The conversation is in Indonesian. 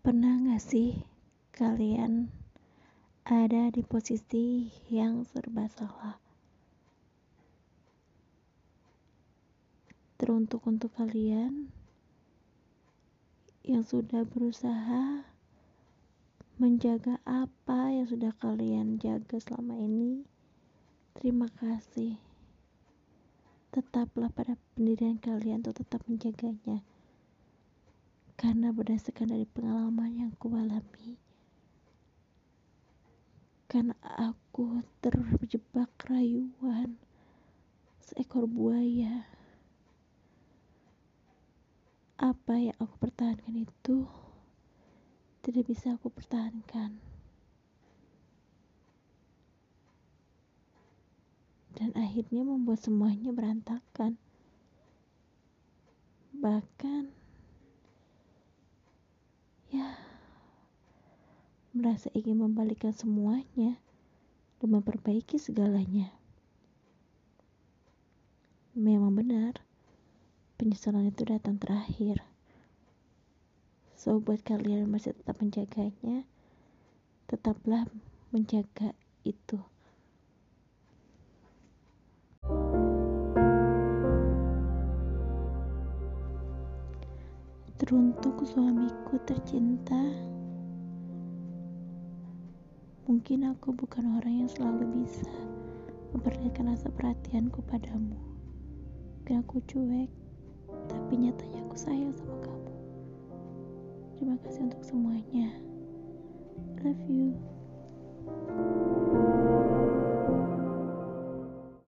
Pernah gak sih kalian ada di posisi yang serba salah? Teruntuk untuk kalian yang sudah berusaha menjaga apa yang sudah kalian jaga selama ini. Terima kasih. Tetaplah pada pendirian kalian untuk tetap menjaganya karena berdasarkan dari pengalaman yang kualami karena aku terjebak rayuan seekor buaya apa yang aku pertahankan itu tidak bisa aku pertahankan. Dan akhirnya membuat semuanya berantakan. Bahkan merasa ingin membalikkan semuanya dan memperbaiki segalanya. Memang benar, penyesalan itu datang terakhir. So, buat kalian yang masih tetap menjaganya, tetaplah menjaga itu. Teruntuk suamiku tercinta, Mungkin aku bukan orang yang selalu bisa memperlihatkan rasa perhatianku padamu. Mungkin aku cuek, tapi nyatanya aku sayang sama kamu. Terima kasih untuk semuanya. Love you.